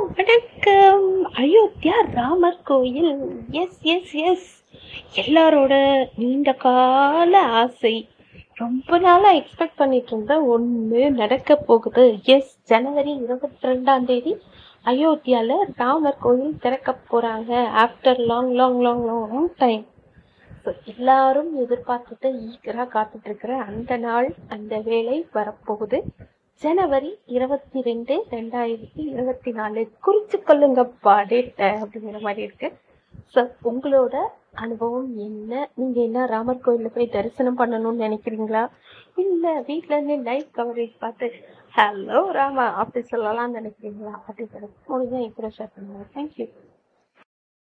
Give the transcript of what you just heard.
வணக்கம். அயோத்தியா ராமர் கோயில். S S S எல்லாரோட நீண்ட கால ஆசை. ரொம்ப நாளாக எக்ஸ்பெக்ட் பண்ணிட்டு இருந்த ஒன்று நடக்க போகுது. எஸ் ஜனவரி இருபத்தி ரெண்டாம் தேதி அயோத்தியாவில் ராமர் கோயில் திறக்க போகிறாங்க after long long long long time so எல்லாரும் எதிர்பார்த்துட்டு ஈக்கராக காத்துட்டு இருக்கிற அந்த நாள் அந்த வேலை வரப்போகுது. ஜனவரி இருபத்தி ரெண்டு ரெண்டாயிரத்தி இருபத்தி நாலு. குறிச்சு கொள்ளுங்கப்பா அப்படிங்கிற மாதிரி இருக்கு. ஸோ உங்களோட அனுபவம் என்ன? நீங்க என்ன ராமர் கோயிலில் போய் தரிசனம் பண்ணணும்னு நினைக்கிறீங்களா? இல்லை வீட்டிலேருந்து லைவ் கவரேஜ் பார்த்து ஹலோ ராமா அப்படி சொல்லலாம்னு நினைக்கிறீங்களா? அப்படிங்கிறது முடிஞ்சா இப்போ ஷேர் பண்ணுங்க தேங்க்யூ